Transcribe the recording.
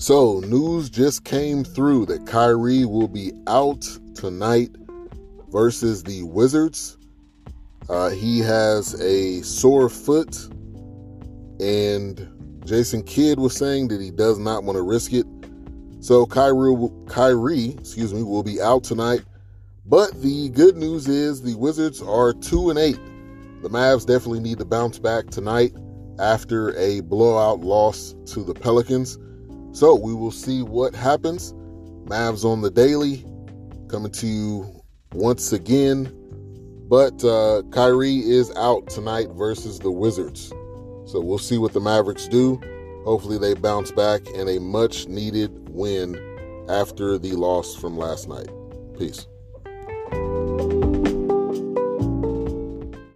So, news just came through that Kyrie will be out tonight versus the Wizards. Uh, he has a sore foot, and Jason Kidd was saying that he does not want to risk it. So Kyrie, Kyrie, excuse me, will be out tonight. But the good news is the Wizards are two and eight. The Mavs definitely need to bounce back tonight after a blowout loss to the Pelicans. So we will see what happens. Mavs on the daily coming to you once again. But uh, Kyrie is out tonight versus the Wizards. So we'll see what the Mavericks do. Hopefully they bounce back in a much needed win after the loss from last night. Peace.